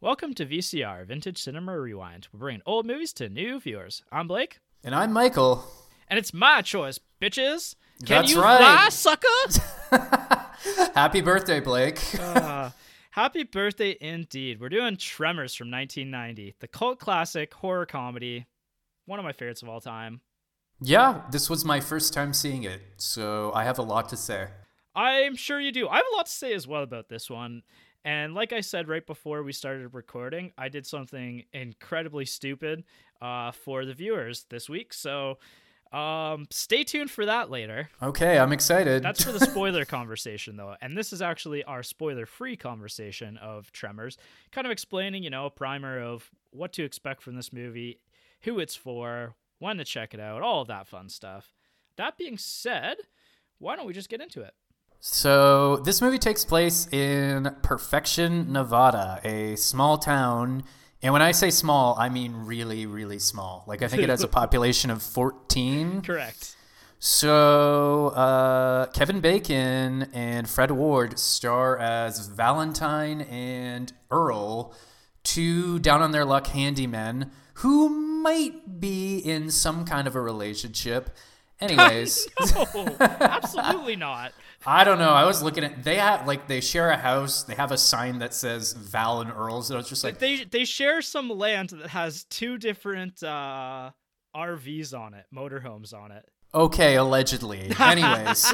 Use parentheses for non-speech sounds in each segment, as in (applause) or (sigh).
Welcome to VCR, Vintage Cinema Rewind. We're bringing old movies to new viewers. I'm Blake, And I'm Michael. and it's my choice, bitches. Can That's you right. fly, sucker? (laughs) Happy birthday, Blake. Uh, (laughs) happy birthday indeed. We're doing Tremors from 1990, the cult classic horror comedy, one of my favorites of all time. yeah, this was my first time seeing it, so I have a lot to say. I'm sure you do. I have a lot to say as well about this one. And like I said right before we started recording, I did something incredibly stupid uh, for the viewers this week. So um, stay tuned for that later. Okay, I'm excited. That's for the (laughs) spoiler conversation, though. And this is actually our spoiler free conversation of Tremors, kind of explaining, you know, a primer of what to expect from this movie, who it's for, when to check it out, all of that fun stuff. That being said, why don't we just get into it? So, this movie takes place in Perfection, Nevada, a small town. And when I say small, I mean really, really small. Like, I think it has a (laughs) population of 14. Correct. So, uh, Kevin Bacon and Fred Ward star as Valentine and Earl, two down on their luck handymen who might be in some kind of a relationship. (laughs) Anyways, No, absolutely not. (laughs) I don't know. I was looking at they have like they share a house. They have a sign that says Val and Earl's. And I was just like, They they share some land that has two different uh, RVs on it, motorhomes on it. Okay, allegedly. Anyways. (laughs)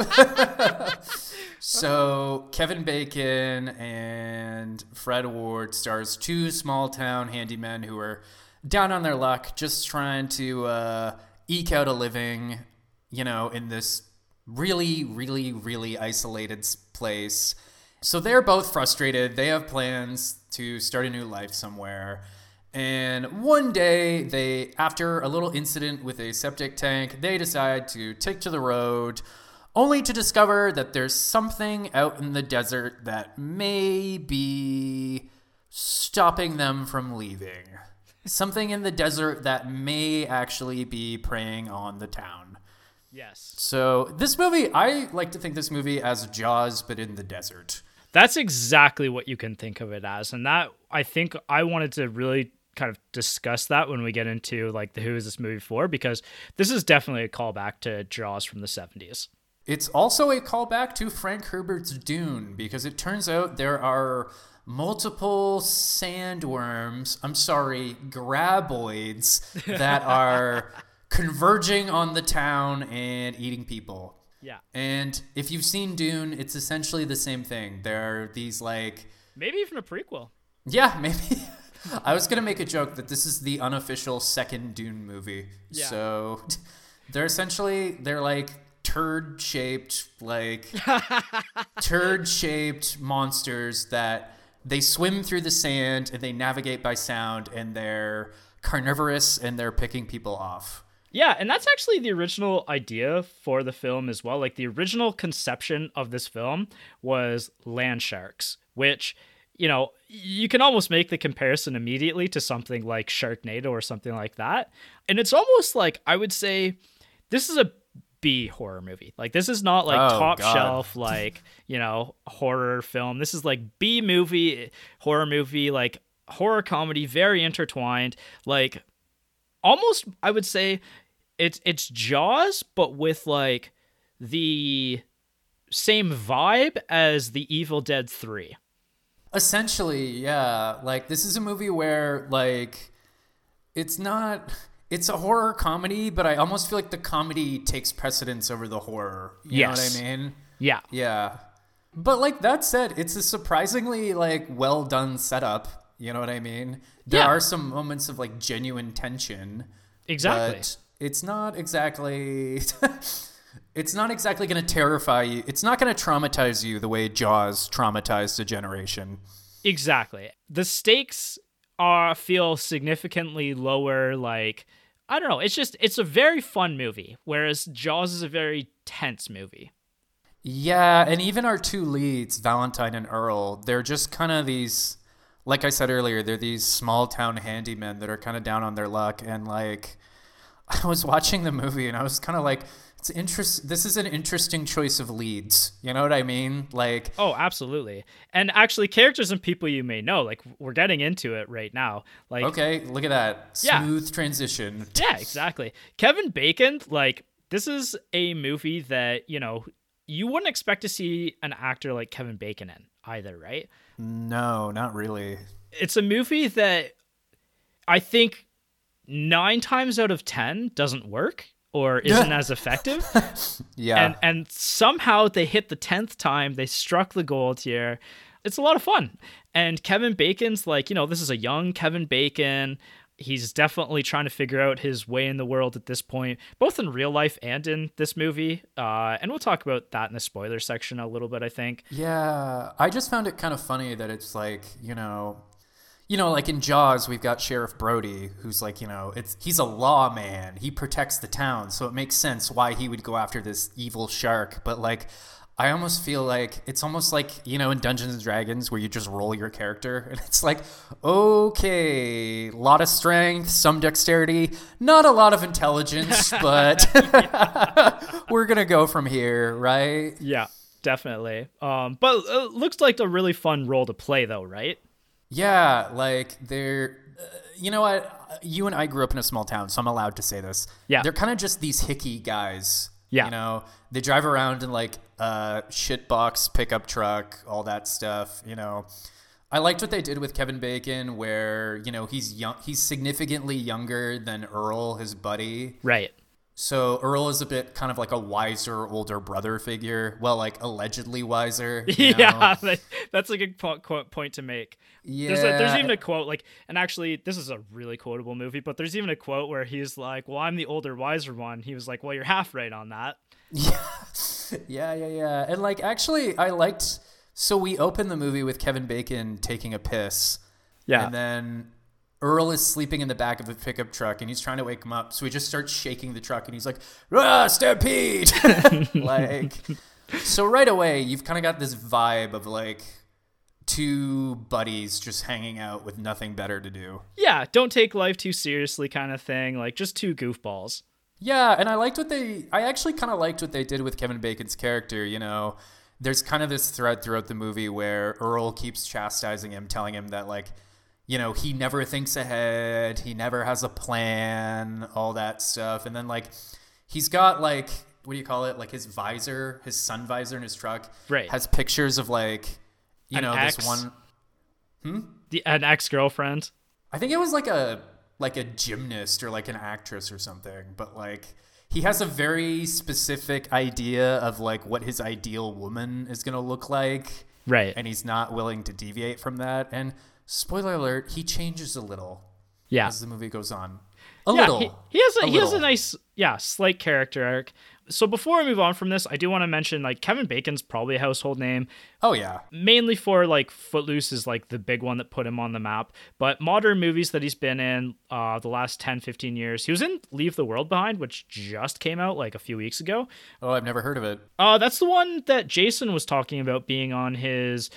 (laughs) so Kevin Bacon and Fred Ward stars two small town handymen who are down on their luck, just trying to uh, eke out a living, you know, in this really, really, really isolated place. So they're both frustrated. They have plans to start a new life somewhere. And one day, they, after a little incident with a septic tank, they decide to take to the road, only to discover that there's something out in the desert that may be stopping them from leaving. Something in the desert that may actually be preying on the town. Yes. So, this movie, I like to think this movie as Jaws, but in the desert. That's exactly what you can think of it as. And that I think I wanted to really kind of discuss that when we get into like the who is this movie for because this is definitely a callback to Jaws from the 70s. It's also a callback to Frank Herbert's Dune because it turns out there are multiple sandworms, I'm sorry, graboids that (laughs) are converging on the town and eating people. Yeah. And if you've seen Dune, it's essentially the same thing. There are these like Maybe even a prequel. yeah, (laughs) maybe. I was gonna make a joke that this is the unofficial second Dune movie. Yeah. So (laughs) they're essentially they're like turd shaped like (laughs) turd shaped monsters that they swim through the sand and they navigate by sound and they're carnivorous and they're picking people off. Yeah, and that's actually the original idea for the film as well. Like the original conception of this film was land sharks, which, you know, you can almost make the comparison immediately to something like Sharknado or something like that. And it's almost like I would say this is a B horror movie. Like this is not like Oh, top God. shelf like, you know, horror film. This is like B movie, horror movie, like horror comedy, very intertwined. Like almost I would say it's it's Jaws, but with like the same vibe as the Evil Dead Three. Essentially, yeah. Like this is a movie where like it's not it's a horror comedy, but I almost feel like the comedy takes precedence over the horror. You Yes. know what I mean? Yeah, Yeah. But like that said, it's a surprisingly like well done setup. You know what I mean? There Yeah. are some moments of like genuine tension. exactly. But it's not exactly (laughs) it's not exactly going to terrify you. It's not going to traumatize you the way Jaws traumatized a generation. Exactly. The stakes are feel significantly lower like I don't know, it's just it's a very fun movie whereas Jaws is a very tense movie. Yeah, and even our two leads, Valentine and Earl, they're just kind of these like I said earlier, they're these small town handymen that are kind of down on their luck and like (laughs) I was watching the movie and I was kind of like It's interest. This is an interesting choice of leads. You know what I mean? Like, Oh, absolutely. And actually, characters and people you may know, like we're getting into it right now. Like, okay, look at that Yeah. smooth transition. yeah, exactly. Kevin Bacon, like this is a movie that you know you wouldn't expect to see an actor like Kevin Bacon in either, right? No, not really. It's a movie that I think nine times out of ten doesn't work or isn't as effective. (laughs) Yeah. and and somehow they hit the 10th time they struck the gold here. It's a lot of fun. And kevin bacon's like you know this is a young kevin bacon. He's definitely trying to figure out his way in the world at this point both in real life and in this movie. Uh, and we'll talk about that in the spoiler section a little bit i think. Yeah, I just found it kind of funny that it's like, you know, you know, like in Jaws, we've got Sheriff Brody, who's like, you know, it's he's a lawman. He protects the town, so it makes sense why he would go after this evil shark. But like, I almost feel like it's almost like you know in Dungeons and Dragons where you just roll your character, (laughs) and it's like, okay, a lot of strength, some dexterity, not a lot of intelligence, (laughs) but (laughs) we're gonna go from here, right? yeah definitely um, but uh, looks like a really fun role to play though right Yeah, like they're, uh, you know what? You and I grew up in a small town, so I'm allowed to say this. Yeah. they're kind of just these hicky guys. Yeah. you know, they drive around in like a shitbox pickup truck, all that stuff. You know, I liked what they did with Kevin Bacon, where you know he's young, he's significantly younger than Earl, his buddy. right So Earl is a bit kind of like a wiser older brother figure. Well, like allegedly wiser. (laughs) you know? (laughs) yeah that- that's a good po- quote point to make yeah. There's, a, there's even a quote like, and actually, this is a really quotable movie, but there's even a quote where he's like, "Well, I'm the older, wiser one." He was like, "Well, you're half right on that." (laughs) Yeah, yeah, yeah, yeah. And like, actually, I liked. So we open the movie with Kevin Bacon taking a piss, Yeah, and then Earl is sleeping in the back of a pickup truck, and he's trying to wake him up. So he just starts shaking the truck, and he's like, "Ah, stampede!" (laughs) like, so right away, you've kind of got this vibe of like two buddies just hanging out with nothing better to do. yeah. Don't take life too seriously, kind of thing. Like just two goofballs. Yeah, and I liked what they. I actually kind of liked what they did with Kevin Bacon's character. You know, there's kind of this thread throughout the movie where Earl keeps chastising him, telling him that like, you know, he never thinks ahead, he never has a plan, all that stuff, and then like, he's got like, what do you call it? Like his visor, his sun visor in his truck, Right. has pictures of like, you An know, ex. this one. hmm? The an ex girlfriend. I think it was like a like a gymnast or like an actress or something, but like he has a very specific idea of like what his ideal woman is going to look like Right. and he's not willing to deviate from that and spoiler alert, he changes a little yeah. as the movie goes on. A yeah, little. He, he has a, A he has a nice yeah slight character arc. So before I move on from this, I do want to mention like Kevin Bacon's probably a household name. Oh yeah. mainly for like Footloose is like the big one that put him on the map. But modern movies that he's been in uh, the last 10, 15 years, he was in Leave the World Behind, which just came out like a few weeks ago. Oh, I've never heard of it. Uh, that's the one that Jason was talking about being on his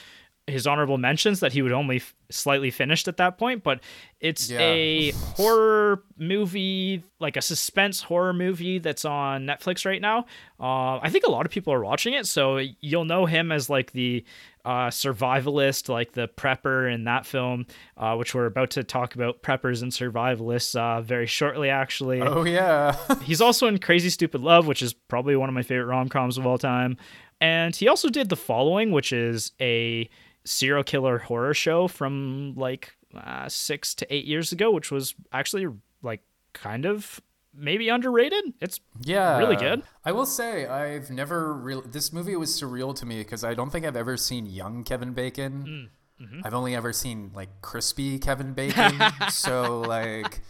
his honorable mentions that he would only f- slightly finished at that point but it's Yeah. a horror movie like a suspense horror movie that's on netflix right now uh, i think a lot of people are watching it so you'll know him as like the uh, survivalist like the prepper in that film uh, which we're about to talk about preppers and survivalists uh, very shortly actually Oh yeah. (laughs) He's also in Crazy Stupid Love, which is probably one of my favorite rom coms of all time. And he also did The Following, which is a serial killer horror show from like uh, six to eight years ago, which was actually like kind of maybe underrated. It's Yeah, Really good. I will say I've never really. This movie was surreal to me because I don't think I've ever seen young Kevin Bacon. I've only ever seen like crispy Kevin Bacon. (laughs) so like,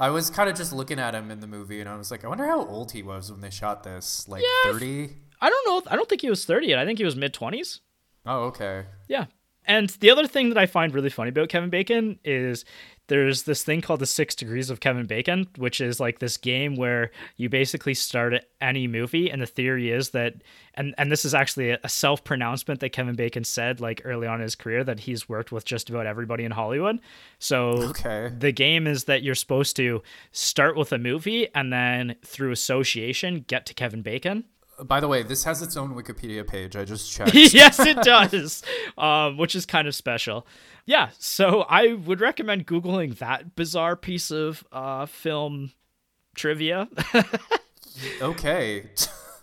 I was kind of just looking at him in the movie, and I was like, I wonder how old he was when they shot this. Like Yeah, thirty. I don't know. I don't think he was 30 yet. I think he was mid 20s. Oh, okay. Yeah. And the other thing that I find really funny about Kevin Bacon is there's this thing called the Six Degrees of Kevin Bacon, which is like this game where you basically start at any movie, and the theory is that, and and this is actually a self pronouncement that Kevin Bacon said like early on in his career that he's worked with just about everybody in Hollywood. So Okay. the game is that you're supposed to start with a movie and then through association get to Kevin Bacon. By the way, this has its own Wikipedia page. I just (laughs) checked. yes, it does, um, which is kind of special. Yeah, so I would recommend Googling that bizarre piece of uh, film trivia. (laughs) okay.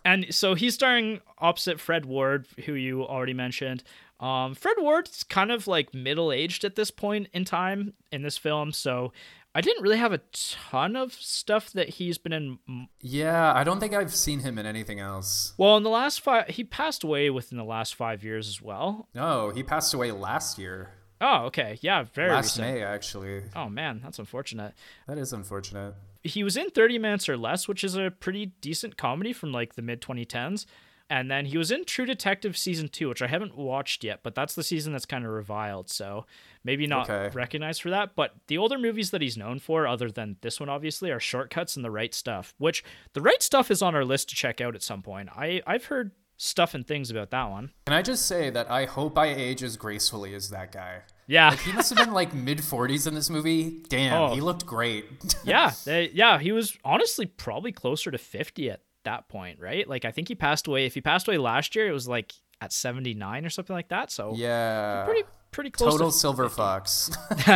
and so he's starring opposite Fred Ward, who you already mentioned. Um, Fred Ward's kind of like middle aged at this point in time in this film, so I didn't really have a ton of stuff that he's been in. Yeah, I don't think I've seen him in anything else. Well, in the last five, he passed away within the last five years as well. No, he passed away last year. Oh, okay, yeah, very Last recent. May, actually. Oh man, that's unfortunate. That is unfortunate. He was in 30 Minutes or Less, which is a pretty decent comedy from like the mid 2010s. And then he was in True Detective season two, which I haven't watched yet, but that's the season that's kind of reviled. So maybe not Okay. recognized for that. But the older movies that he's known for, other than this one, obviously, are Short Cuts and The Right Stuff, which The Right Stuff is on our list to check out at some point. I, I've heard stuff and things about that one. Can I just say that I hope I age as gracefully as that guy? Yeah. Like, he must have been like mid 40s in this movie. Damn, Oh. he looked great. yeah, (laughs) they, yeah, he was honestly probably closer to 50 at that point, right? Like I think he passed away. If he passed away last year, it was like at 79 or something like that. So yeah. pretty pretty close. Total to, silver fox. (laughs)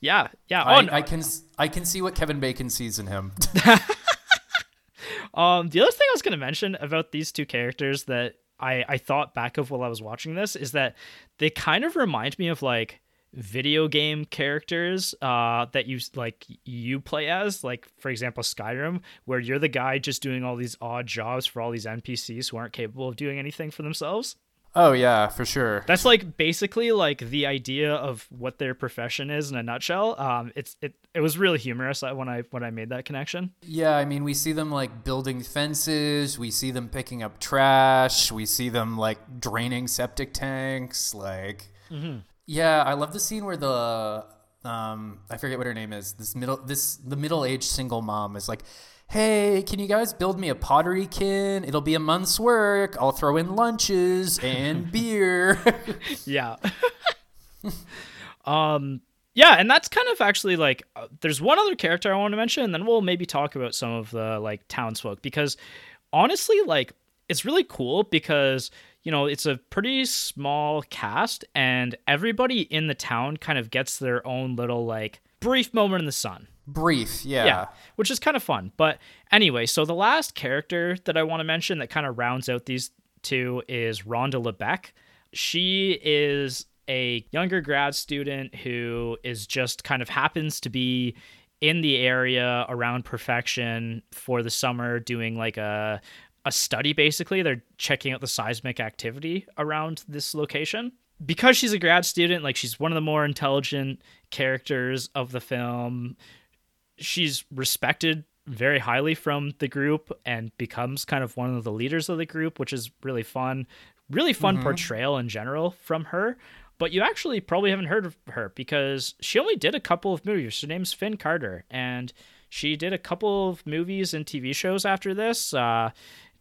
yeah, yeah. Oh, I, no. I can I can see what Kevin Bacon sees in him. (laughs) um, the other thing I was gonna mention about these two characters that I I thought back of while I was watching this is that they kind of remind me of like video game characters uh that you like you play as like for example Skyrim where you're the guy just doing all these odd jobs for all these NPCs who aren't capable of doing anything for themselves oh yeah, for sure. That's like basically like the idea of what their profession is in a nutshell. Um, it's it it was really humorous when I when I made that connection. Yeah, I mean, we see them like building fences. We see them picking up trash. We see them like draining septic tanks. Like, yeah, I love the scene where the um, I forget what her name is. This middle, this the middle aged single mom is like, "Hey, can you guys build me a pottery kin? It'll be a month's work. I'll throw in lunches and (laughs) beer." (laughs) Yeah. um. Yeah, and that's kind of actually like uh, there's one other character I want to mention, and then we'll maybe talk about some of the like townsfolk because honestly, like it's really cool because you know it's a pretty small cast, and everybody in the town kind of gets their own little like brief moment in the sun. Brief, yeah. yeah, which is kind of fun. But anyway, so the last character that I want to mention that kind of rounds out these two is Rhonda LeBeck. She is a younger grad student who is just kind of happens to be in the area around perfection for the summer doing like a a study basically they're checking out the seismic activity around this location because she's a grad student like she's one of the more intelligent characters of the film she's respected very highly from the group and becomes kind of one of the leaders of the group, which is really fun. Really fun portrayal in general from her. But you actually probably haven't heard of her because she only did a couple of movies. Her name's Finn Carter, and she did a couple of movies and TV shows after this, uh,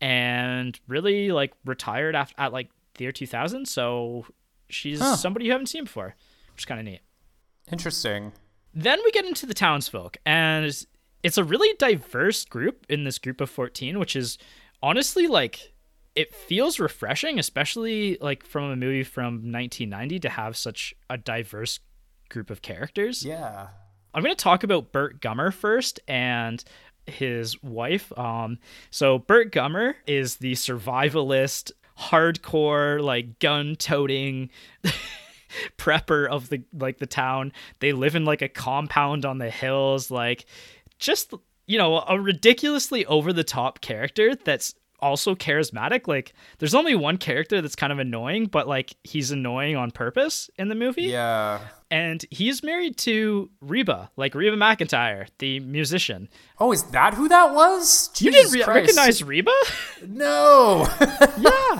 and really like retired after at like the year 2000. So she's Huh. somebody you haven't seen before, which is kind of neat. Interesting. Then we get into the townsfolk, and it's- it's a really diverse group in this group of 14, which is honestly like it feels refreshing, especially like from a movie from 1990 to have such a diverse group of characters. Yeah. I'm going to talk about Burt Gummer first and his wife. Um, so Burt Gummer is the survivalist, hardcore, like gun-toting (laughs) prepper of the like the town. They live in like a compound on the hills, like just you know a ridiculously over the top character that's also charismatic. Like there's only one character that's kind of annoying, but like he's annoying on purpose in the movie Yeah. and he's married to Reba, like Reba McEntire, the musician. Oh, is that who that was? You didn't re- recognize Reba? No. (laughs) (laughs) yeah,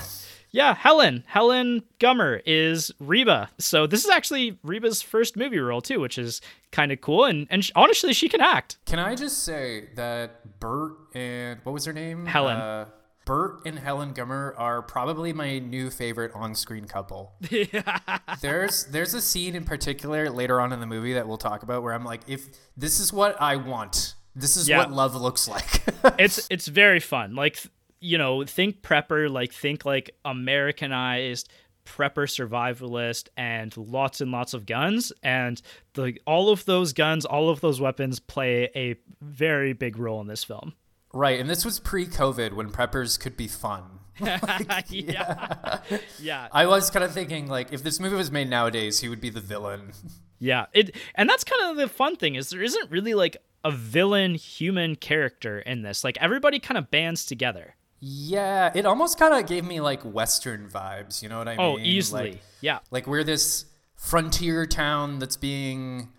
Yeah, Helen. Helen Gummer is Reba. So this is actually Reba's first movie role too, which is kind of cool. And and sh- honestly, she can act. Can I just say that Burt and what was her name? Helen. Uh, Burt and Helen Gummer are probably my new favorite on-screen couple. (laughs) there's there's a scene in particular later on in the movie that we'll talk about where I'm like, if this is what I want, this is Yeah. what love looks like. (laughs) it's it's very fun. Like you know, think prepper, like think like Americanized prepper survivalist and lots and lots of guns and the all of those guns, all of those weapons play a very big role in this film. Right, and this was pre-COVID when preppers could be fun. (laughs) (laughs) yeah. yeah. I was kind of thinking like, if this movie was made nowadays, he would be the villain. Yeah. It and that's kind of the fun thing is there isn't really like a villain human character in this. Like everybody kind of bands together. Yeah, it almost kind of gave me like Western vibes. You know what I oh, mean? Oh, easily. Like, yeah. like we're this frontier town that's being,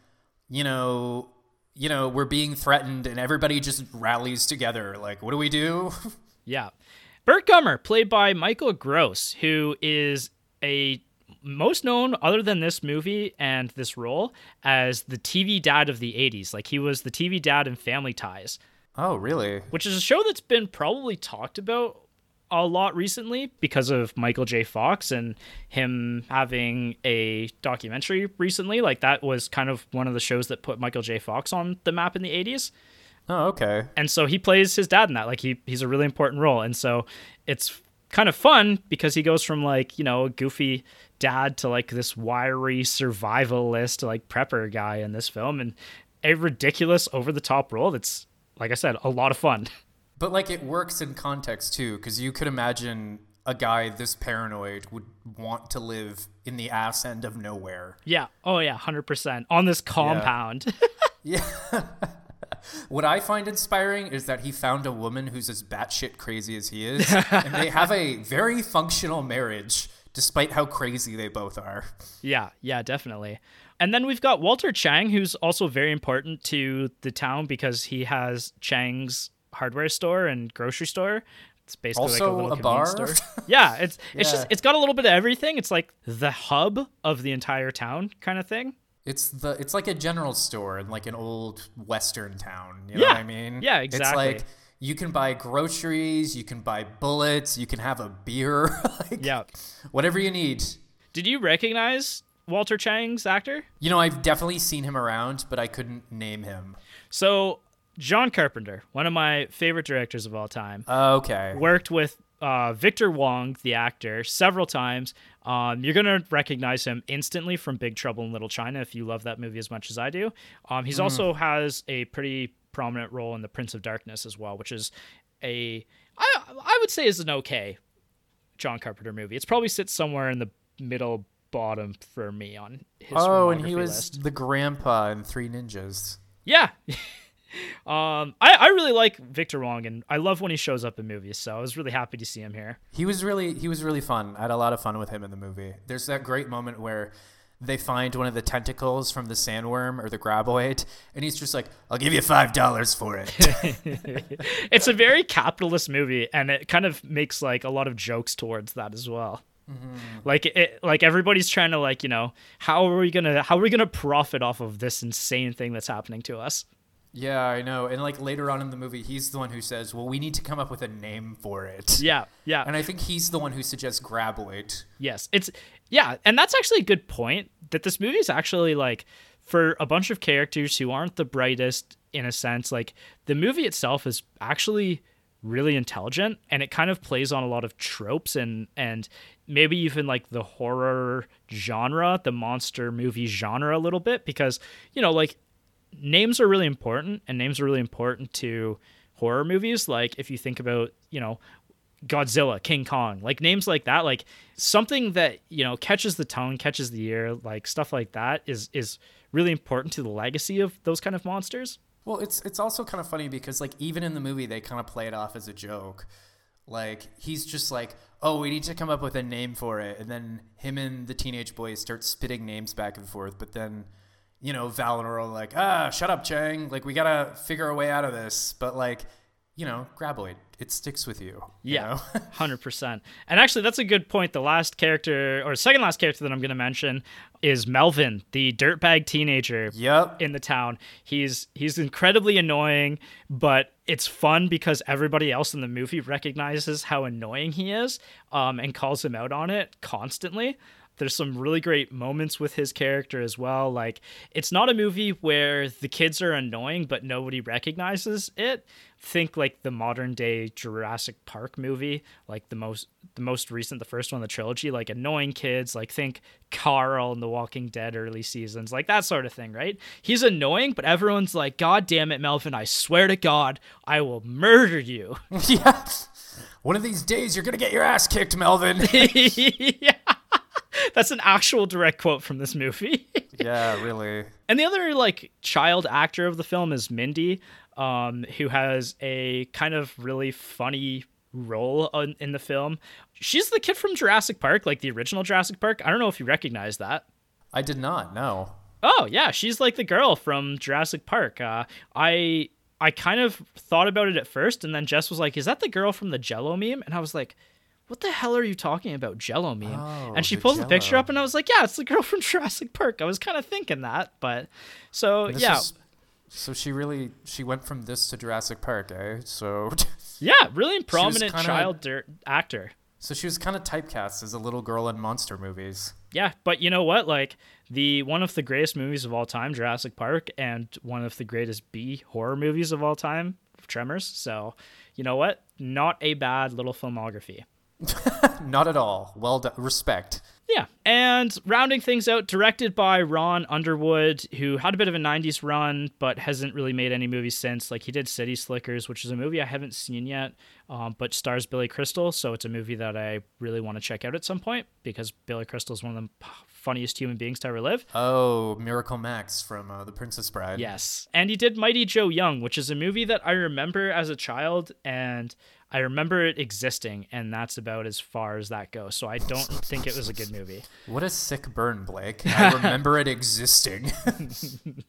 you know, you know, we're being threatened, and everybody just rallies together. Like, what do we do? (laughs) Yeah. Burt Gummer, played by Michael Gross, who is a most known other than this movie and this role as the TV dad of the 80s. Like he was the TV dad in Family Ties, oh, really? which is a show that's been probably talked about a lot recently because of Michael J. Fox and him having a documentary recently. Like that was kind of one of the shows that put Michael J. Fox on the map in the 80s Oh, okay. and so he plays his dad in that like he he's a really important role and so it's kind of fun because he goes from like you know a goofy dad to like this wiry survivalist like prepper guy in this film and a ridiculous over the top role that's like i said a lot of fun (laughs) But like, it works in context too, because you could imagine a guy this paranoid would want to live in the ass end of nowhere. yeah oh yeah 100% on this compound (laughs) Yeah. (laughs) what I find inspiring is that he found a woman who's as batshit crazy as he is, (laughs) and they have a very functional marriage, despite how crazy they both are. Yeah, yeah, definitely. And then we've got Walter Chang, who's also very important to the town because he has Chang's hardware store and grocery store. It's basically like a Also little a convenience bar? store. (laughs) Yeah, it's it's Yeah. just it's got a little bit of everything. It's like the hub of the entire town kind of thing. It's the it's like a general store in like an old western town. You know Yeah. what I mean? Yeah, exactly. It's like you can buy groceries, you can buy bullets, you can have a beer, (laughs) like Yeah. whatever you need. Did you recognize Walter Chang's actor? You know, I've definitely seen him around, but I couldn't name him. So John Carpenter, one of my favorite directors of all time. Okay. worked with uh, Victor Wong, the actor, several times. Um, you're gonna recognize him instantly from Big Trouble in Little China if you love that movie as much as I do. Um, he's also has a pretty prominent role in The Prince of Darkness as well, which is a I I would say is an okay John Carpenter movie. It's probably sits somewhere in the middle bottom for me on his. Oh, and he was list. the grandpa in Three Ninjas. Yeah. (laughs) um, I, I really like Victor Wong, and I love when he shows up in movies. So I was really happy to see him here. He was really he was really fun. I had a lot of fun with him in the movie. There's that great moment where they find one of the tentacles from the sandworm or the graboid, and he's just like, "I'll give you five dollars for it." (laughs) (laughs) it's a very capitalist movie, and it kind of makes like a lot of jokes towards that as well. Like it, like everybody's trying to like you know how are we gonna how are we gonna profit off of this insane thing that's happening to us? Yeah, I know. And like later on in the movie, he's the one who says, "Well, we need to come up with a name for it." Yeah, yeah. And I think he's the one who suggests graboid. Yes, it's yeah, and that's actually a good point. That this movie is actually like for a bunch of characters who aren't the brightest in a sense. Like the movie itself is actually really intelligent, and it kind of plays on a lot of tropes and and maybe even like the horror genre, the monster movie genre a little bit because you know like names are really important, and names are really important to horror movies. Like if you think about you know Godzilla, King Kong, like names like that, like something that you know catches the tone, catches the ear, like stuff like that is is really important to the legacy of those kind of monsters. Well, it's it's also kind of funny because like even in the movie they kind of play it off as a joke. Like he's just like, "Oh, we need to come up with a name for it." And then him and the teenage boys start spitting names back and forth, but then you know, Val and Earl like, "Ah, shut up, Chang. Like we got to figure a way out of this." But like you know, graboid. It sticks with you. you Yeah, know? (laughs) hundred percent. And actually, that's a good point. The last character, or second last character that I'm to mention, is Melvin, the dirtbag teenager yep. in the town. He's he's incredibly annoying, but it's fun because everybody else in the movie recognizes how annoying he is, um, and calls him out on it constantly. There's some really great moments with his character as well. Like it's not a movie where the kids are annoying but nobody recognizes it. Think like the modern day Jurassic Park movie, like the most the most recent, the first one, in the trilogy, like annoying kids, like think Carl in the Walking Dead early seasons, like that sort of thing, right? He's annoying, but everyone's like, God damn it, Melvin, I swear to God, I will murder you. (laughs) yeah. One of these days, you're gonna get your ass kicked, Melvin. (laughs) (laughs) yeah. (laughs) That's an actual direct quote from this movie. (laughs) yeah, really. And the other like child actor of the film is Mindy, um, who has a kind of really funny role in, in the film. She's the kid from Jurassic Park, like the original Jurassic Park. I don't know if you recognize that. I did not. No. Oh yeah, she's like the girl from Jurassic Park. Uh, I I kind of thought about it at first, and then Jess was like, "Is that the girl from the Jello meme?" And I was like, "What the hell are you talking about, Jello meme?" Oh, and she the pulls the picture up, and I was like, "Yeah, it's the girl from Jurassic Park." I was kind of thinking that, but so yeah, is- so she really she went from this to Jurassic Park, eh? So (laughs) yeah, really prominent kinda- child dirt actor. so she was kind of typecast as a little girl in monster movies. Yeah, but you know what? Like the one of the greatest movies of all time, Jurassic Park, and one of the greatest B horror movies of all time, Tremors. So, you know what? Not a bad little filmography. (laughs) Not at all. Well done. Respect. Yeah, and rounding things out, directed by Ron Underwood, who had a bit of a 90s run, but hasn't really made any movies since. Like, he did City Slickers, which is a movie I haven't seen yet, um, but stars Billy Crystal, so it's a movie that I really want to check out at some point because Billy Crystal is one of the funniest human beings to ever live. Oh, Miracle Max from uh, The Princess Bride. Yes. And he did Mighty Joe Young, which is a movie that I remember as a child and I remember it existing, and that's about as far as that goes. So I don't think it was a good movie. What a sick burn, Blake. (laughs) I remember it existing. (laughs)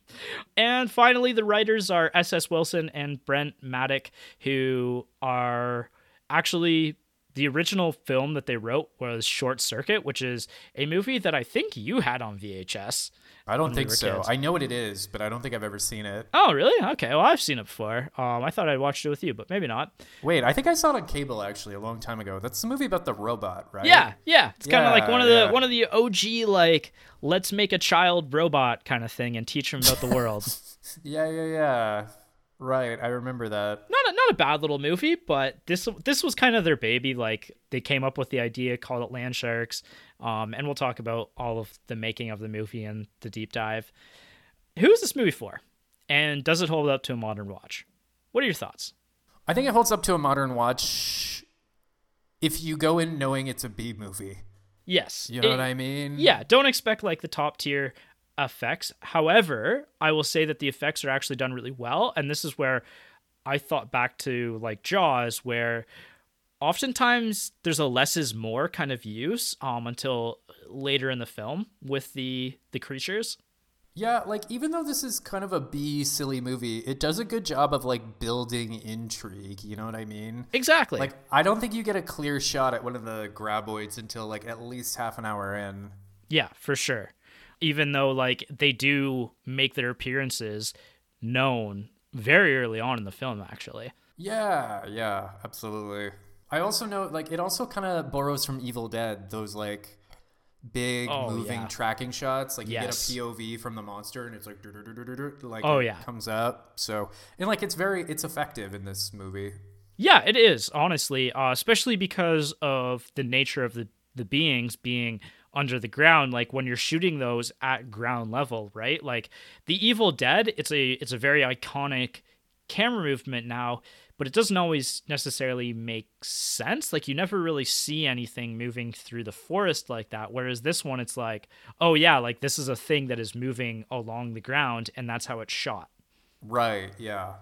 And finally, the writers are S.S. Wilson and Brent Maddock, who are actually the original film that they wrote was Short Circuit, which is a movie that I think you had on VHS. I don't When we think so. kids. I know what it is, but I don't think I've ever seen it. Oh, really? Okay. Well, I've seen it before. Um, I thought I'd watched it with you, but maybe not. Wait, I think I saw it on cable actually a long time ago. That's the movie about the robot, right? Yeah, yeah. It's kind of like one of the yeah. one of the OG like let's make a child robot kind of thing and teach him about the world. (laughs) Yeah, yeah, yeah. Right, I remember that. not a, not a bad little movie, but this this was kind of their baby. Like they came up with the idea, called it Land Sharks, um, and we'll talk about all of the making of the movie and the deep dive. Who is this movie for, and does it hold up to a modern watch? What are your thoughts? I think it holds up to a modern watch if you go in knowing it's a B movie. Yes, You know it- what I mean? Yeah, don't expect like the top tier effects. However, I will say that the effects are actually done really well, and this is where I thought back to like Jaws, where oftentimes there's a less is more kind of use um until later in the film with the the creatures. Yeah, like even though this is kind of a B silly movie, it does a good job of like building intrigue. You know what I mean? Exactly. Like I don't think you get a clear shot at one of the graboids until like at least half an hour in. Yeah, for sure. Even though like they do make their appearances known very early on in the film actually. Yeah, yeah, absolutely. I also know like it also kind of borrows from Evil Dead those like big Oh, moving yeah. tracking shots. Like you Yes. get a POV from the monster and it's like like Oh, it yeah. comes up. So and like it's very it's effective in this movie. Yeah, it is honestly, uh, especially because of the nature of the the beings being under the ground. Like when you're shooting those at ground level, right? Like the Evil Dead, it's a it's a very iconic camera movement now, but it doesn't always necessarily make sense. Like you never really see anything moving through the forest like that. Whereas this one, it's like, oh yeah, like this is a thing that is moving along the ground, and that's how it's shot Right, yeah.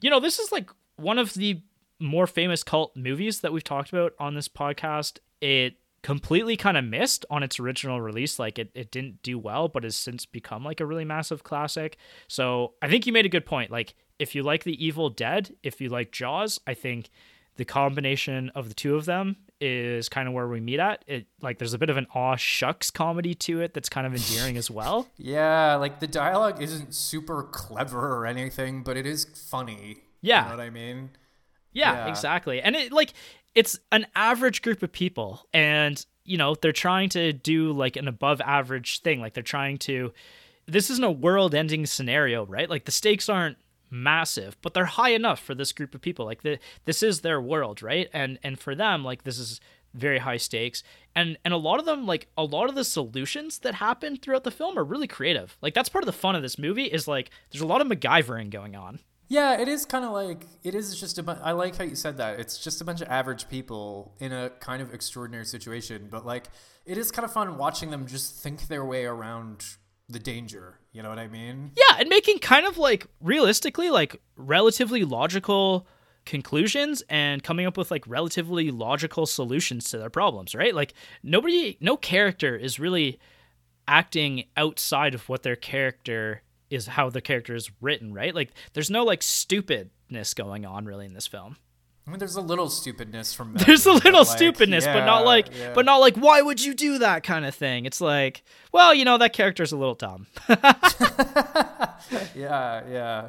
you know, this is like one of the more famous cult movies that we've talked about on this podcast. It completely kind of missed on its original release. Like it, it didn't do well, but has since become like a really massive classic. So I think you made a good point. Like if you like The Evil Dead, if you like Jaws, I think the combination of the two of them is kind of where we meet at. It like there's a bit of an aw shucks comedy to it that's kind of endearing as well. (laughs) Yeah, like the dialogue isn't super clever or anything, but it is funny. Yeah. You know what I mean? Yeah, Yeah. exactly. And it like it's an average group of people and you know, they're trying to do like an above average thing. Like they're trying to this isn't a world ending scenario, right? Like the stakes aren't massive, but they're high enough for this group of people. Like the this is their world, right? And and for them, like this is very high stakes. And and a lot of them, like a lot of the solutions that happen throughout the film are really creative. Like that's part of the fun of this movie is like there's a lot of MacGyvering going on. Yeah, it is kind of like it is just a bu- I like how you said that. It's just a bunch of average people in a kind of extraordinary situation, but like it is kind of fun watching them just think their way around the danger. You know what I mean? Yeah, and making kind of like realistically like relatively logical conclusions and coming up with like relatively logical solutions to their problems, right? Like nobody no character is really acting outside of what their character is how the character is written, right? Like there's no like stupidness going on really in this film. I mean, there's a little stupidness from (laughs) There's a little but, like, stupidness, but not like yeah. but not like why would you do that kind of thing. It's like, well, you know that character's a little dumb. (laughs) (laughs) yeah, yeah.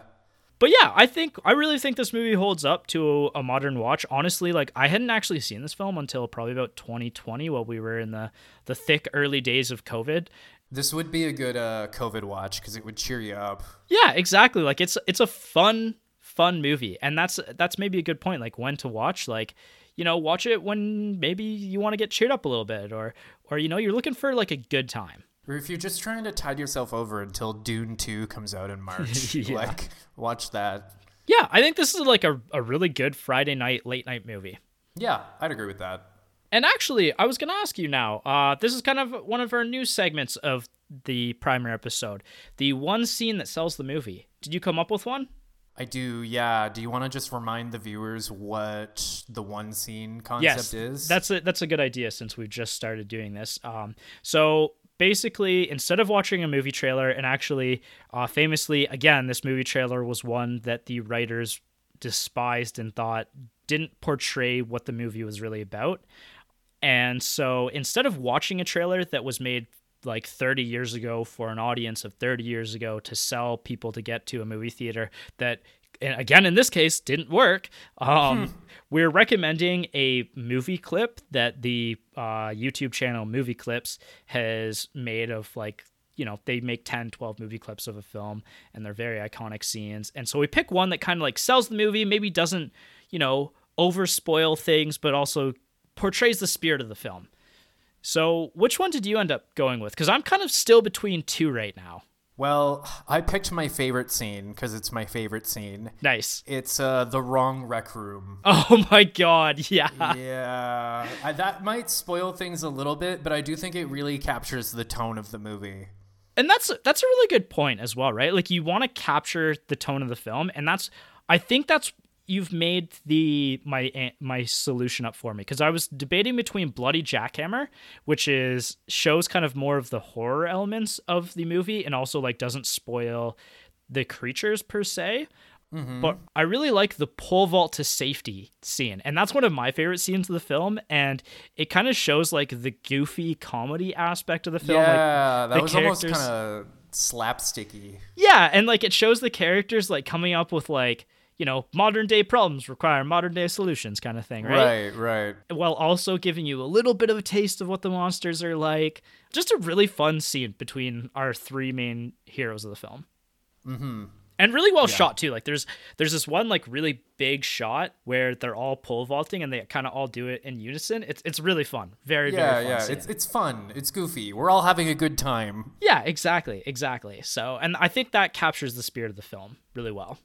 But yeah, I think I really think this movie holds up to a modern watch. Honestly, like I hadn't actually seen this film until probably about 2020 while we were in the the thick early days of COVID. This would be a good uh, COVID watch because it would cheer you up. Yeah, exactly. Like it's it's a fun fun movie. And that's that's maybe a good point like when to watch like you know, watch it when maybe you want to get cheered up a little bit or or you know, you're looking for like a good time. Or if you're just trying to tide yourself over until Dune 2 comes out in March, (laughs) Yeah. like watch that. Yeah, I think this is like a, a really good Friday night late night movie. Yeah, I'd agree with that. And actually, I was going to ask you now. Uh, this is kind of one of our new segments of the primer episode. The one scene that sells the movie. Did you come up with one? I do, yeah. Do you want to just remind the viewers what the one scene concept is? That's a that's a good idea since we've just started doing this. Um, so basically, instead of watching a movie trailer, and actually, uh, famously, again, this movie trailer was one that the writers despised and thought didn't portray what the movie was really about. And so instead of watching a trailer that was made like 30 years ago for an audience of 30 years ago to sell people to get to a movie theater that and again in this case didn't work um, we're recommending a movie clip that the uh, youtube channel movie clips has made of like you know they make 10 12 movie clips of a film and they're very iconic scenes. And so we pick one that kind of like sells the movie maybe doesn't you know over spoil things but also portrays the spirit of the film. So which one did you end up going with? Because i'm kind of still between two right now. Well, I picked my favorite scene because it's my favorite scene. nice. It's uh, the wrong rec room. (laughs) oh my god yeah. Yeah, I, that might spoil things a little bit, but I do think it really captures the tone of the movie. and that's that's a really good point as well right? Like you want to capture the tone of the film and that's i think that's you've made the my my solution up for me because i was debating between bloody jackhammer which is shows kind of more of the horror elements of the movie and also like doesn't spoil the creatures per se mm-hmm. but I really like the pole vault to safety scene, and that's one of my favorite scenes of the film. And it kind of shows like the goofy comedy aspect of the film. like, yeah, that the was almost kind of slapsticky. yeah, and like it shows the characters like coming up with like you know modern day problems require modern day solutions kind of thing, right? Right, right. While also giving you a little bit of a taste of what the monsters are like. Just a really fun scene between our three main heroes of the film. Mm-hmm. And really well shot too. Like there's there's this one like really big shot where they're all pole vaulting and they kind of all do it in unison. It's it's really fun. Very Yeah, very fun. yeah. scene. It's it's fun. It's goofy. We're all having a good time. yeah, exactly, exactly. So, and I think that captures the spirit of the film really well.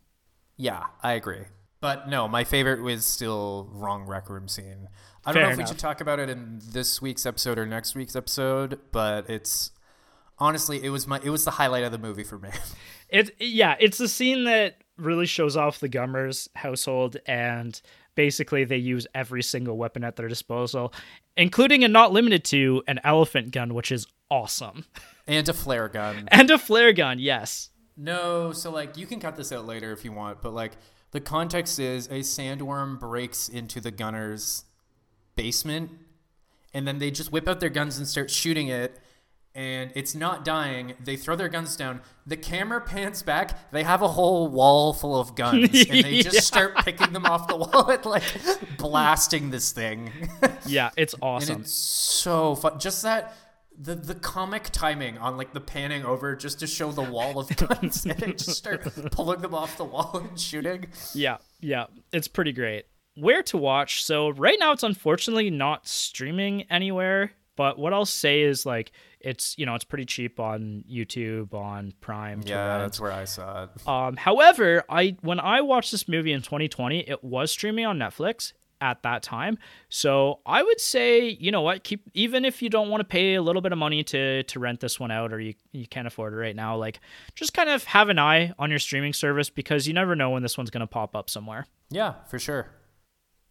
Yeah, I agree. But no, my favorite was still wrong rec room scene. I don't Fair know if we should talk about it in this week's episode or next week's episode, but it's honestly it was my it was the highlight of the movie for me. (laughs) It yeah, it's a scene that really shows off the Gummers household and basically they use every single weapon at their disposal, including and not limited to an elephant gun, which is awesome. And a flare gun. (laughs) And a flare gun, yes. No, so like you can cut this out later if you want, but like the context is a sandworm breaks into the Gummer's basement and then they just whip out their guns and start shooting it and it's not dying. They throw their guns down. The camera (laughs) pans back. They have a whole wall full of guns and they (laughs) just Yeah. start picking them off the wall and like blasting this thing. Yeah, it's (laughs) and awesome. it's so fun. Just that the the comic timing on like the panning over just to show the wall of (laughs) guns and they just start pulling them off the wall and shooting. Yeah, yeah, it's pretty great. Where to watch? So right now it's unfortunately not streaming anywhere, but what I'll say is like it's you know it's pretty cheap on YouTube, on Prime. Yeah, that's where I saw it. Um, however, I when I watched this movie in 2020, it was streaming on Netflix at that time. So I would say, you know what, keep even if you don't want to pay a little bit of money to to rent this one out or you you can't afford it right now, like just kind of have an eye on your streaming service because you never know when this one's going to pop up somewhere. Yeah, for sure.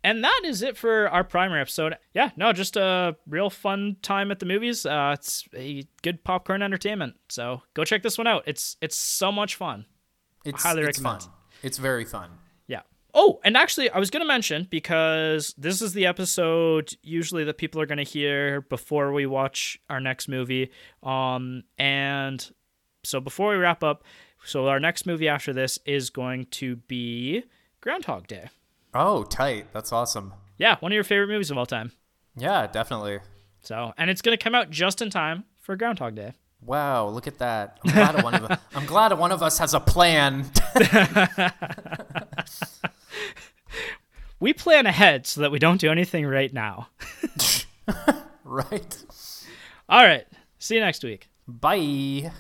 And that is it for our primer episode. Yeah, no, just a real fun time at the movies. Uh, it's a good popcorn entertainment. So go check this one out. It's it's so much fun. It's Highly it's recommend. fun. It's very fun. Oh, and actually, I was going to mention because this is the episode usually that people are going to hear before we watch our next movie. Um, and so before we wrap up, so our next movie after this is going to be Groundhog Day. Oh, tight. That's awesome. Yeah, one of your favorite movies of all time. Yeah, definitely. So, and it's going to come out just in time for Groundhog Day. Wow, look at that. I'm glad one of (laughs) I'm glad one of us has a plan. (laughs) (laughs) We plan ahead so that we don't do anything right now. (laughs) right? All right. See you next week. Bye.